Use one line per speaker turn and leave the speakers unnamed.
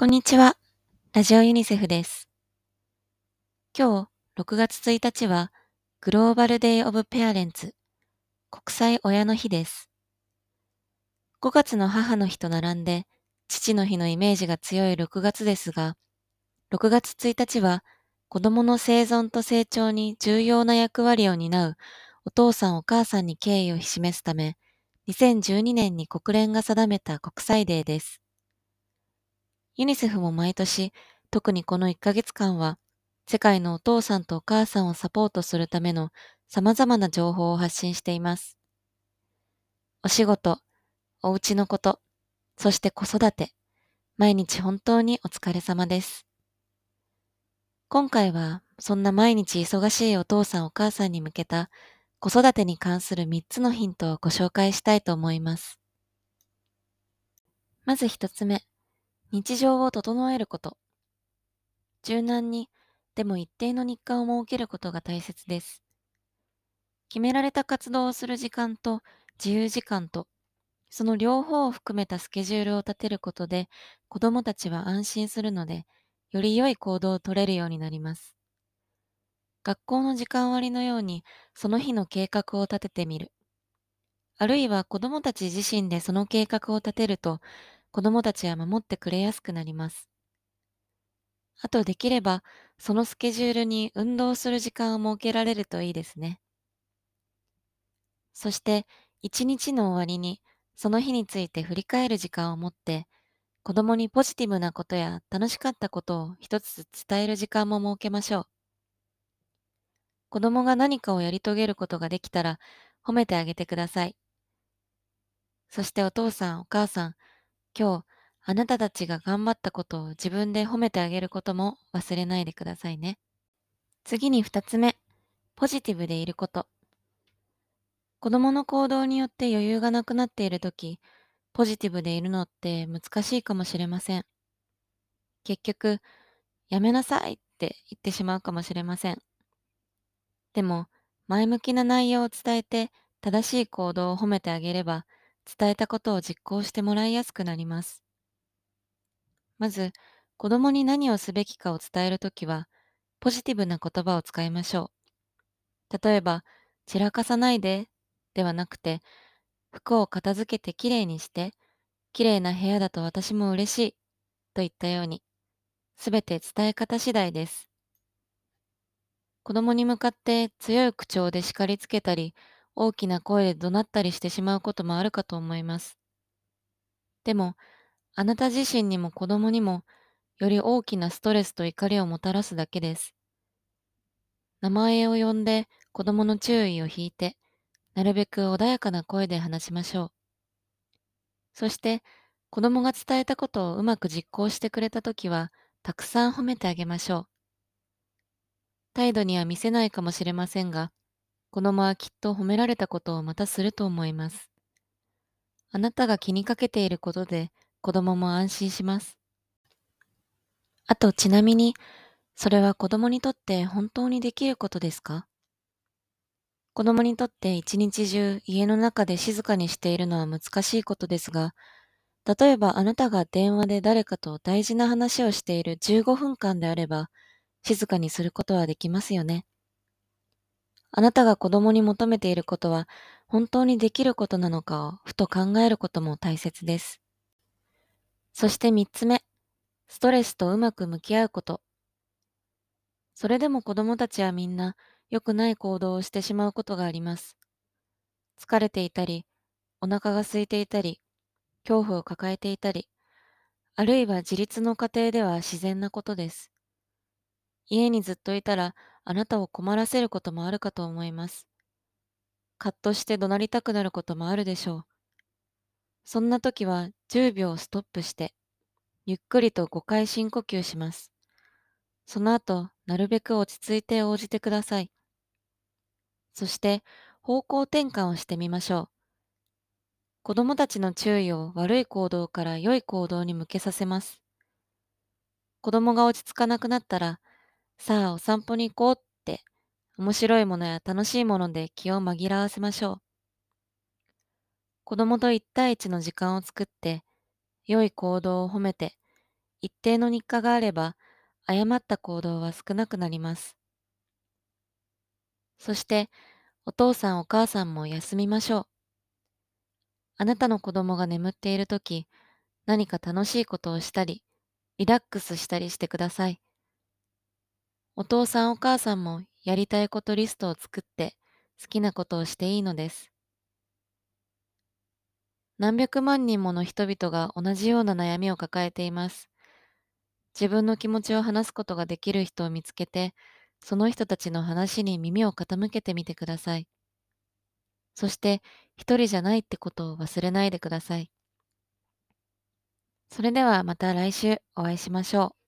こんにちは。ラジオユニセフです。今日、6月1日は、グローバルデイオブペアレンツ、国際親の日です。5月の母の日と並んで、父の日のイメージが強い6月ですが、6月1日は、子供の生存と成長に重要な役割を担うお父さんお母さんに敬意を示すため、2012年に国連が定めた国際デーです。ユニセフも毎年、特にこの1ヶ月間は、世界のお父さんとお母さんをサポートするための様々な情報を発信しています。お仕事、お家のこと、そして子育て、毎日本当にお疲れ様です。今回は、そんな毎日忙しいお父さんお母さんに向けた子育てに関する3つのヒントをご紹介したいと思います。まず1つ目。日常を整えること。柔軟に、でも一定の日課を設けることが大切です。決められた活動をする時間と自由時間と、その両方を含めたスケジュールを立てることで、子供たちは安心するので、より良い行動を取れるようになります。学校の時間割のように、その日の計画を立ててみる。あるいは子供たち自身でその計画を立てると、子供たちは守ってくれやすくなります。あとできれば、そのスケジュールに運動する時間を設けられるといいですね。そして、一日の終わりに、その日について振り返る時間を持って、子供にポジティブなことや楽しかったことを一つ伝える時間も設けましょう。子供が何かをやり遂げることができたら、褒めてあげてください。そしてお父さん、お母さん、今日、あなたたちが頑張ったことを自分で褒めてあげることも忘れないでくださいね。次に二つ目、ポジティブでいること。子供の行動によって余裕がなくなっているとき、ポジティブでいるのって難しいかもしれません。結局、やめなさいって言ってしまうかもしれません。でも、前向きな内容を伝えて正しい行動を褒めてあげれば、伝えたことを実行してもらいやすくなります。まず、子供に何をすべきかを伝えるときは、ポジティブな言葉を使いましょう。例えば、散らかさないで、ではなくて、服を片付けてきれいにして、きれいな部屋だと私も嬉しい、といったように、すべて伝え方次第です。子供に向かって強い口調で叱りつけたり、大きな声で怒鳴ったりしてしまうこともあるかと思います。でも、あなた自身にも子供にも、より大きなストレスと怒りをもたらすだけです。名前を呼んで子供の注意を引いて、なるべく穏やかな声で話しましょう。そして、子供が伝えたことをうまく実行してくれたときは、たくさん褒めてあげましょう。態度には見せないかもしれませんが、子供はきっと褒められたことをまたすると思います。あなたが気にかけていることで子供も安心します。あとちなみに、それは子供にとって本当にできることですか？子供にとって一日中家の中で静かにしているのは難しいことですが、例えばあなたが電話で誰かと大事な話をしている15分間であれば、静かにすることはできますよね。あなたが子供に求めていることは本当にできることなのかをふと考えることも大切です。そして三つ目、ストレスとうまく向き合うこと。それでも子供たちはみんな良くない行動をしてしまうことがあります。疲れていたり、お腹が空いていたり、恐怖を抱えていたり、あるいは自立の過程では自然なことです。家にずっといたらあなたを困らせることもあるかと思います。カッとして怒鳴りたくなることもあるでしょう。そんな時は10秒ストップして、ゆっくりと5回深呼吸します。その後、なるべく落ち着いて応じてください。そして、方向転換をしてみましょう。子供たちの注意を悪い行動から良い行動に向けさせます。子供が落ち着かなくなったら、さあお散歩に行こうって、面白いものや楽しいもので気を紛らわせましょう。子供と一対一の時間を作って、良い行動を褒めて、一定の日課があれば、誤った行動は少なくなります。そして、お父さんお母さんも休みましょう。あなたの子供が眠っているとき、何か楽しいことをしたり、リラックスしたりしてください。お父さんお母さんもやりたいことリストを作って好きなことをしていいのです。何百万人もの人々が同じような悩みを抱えています。自分の気持ちを話すことができる人を見つけて、その人たちの話に耳を傾けてみてください。そして、一人じゃないってことを忘れないでください。それではまた来週お会いしましょう。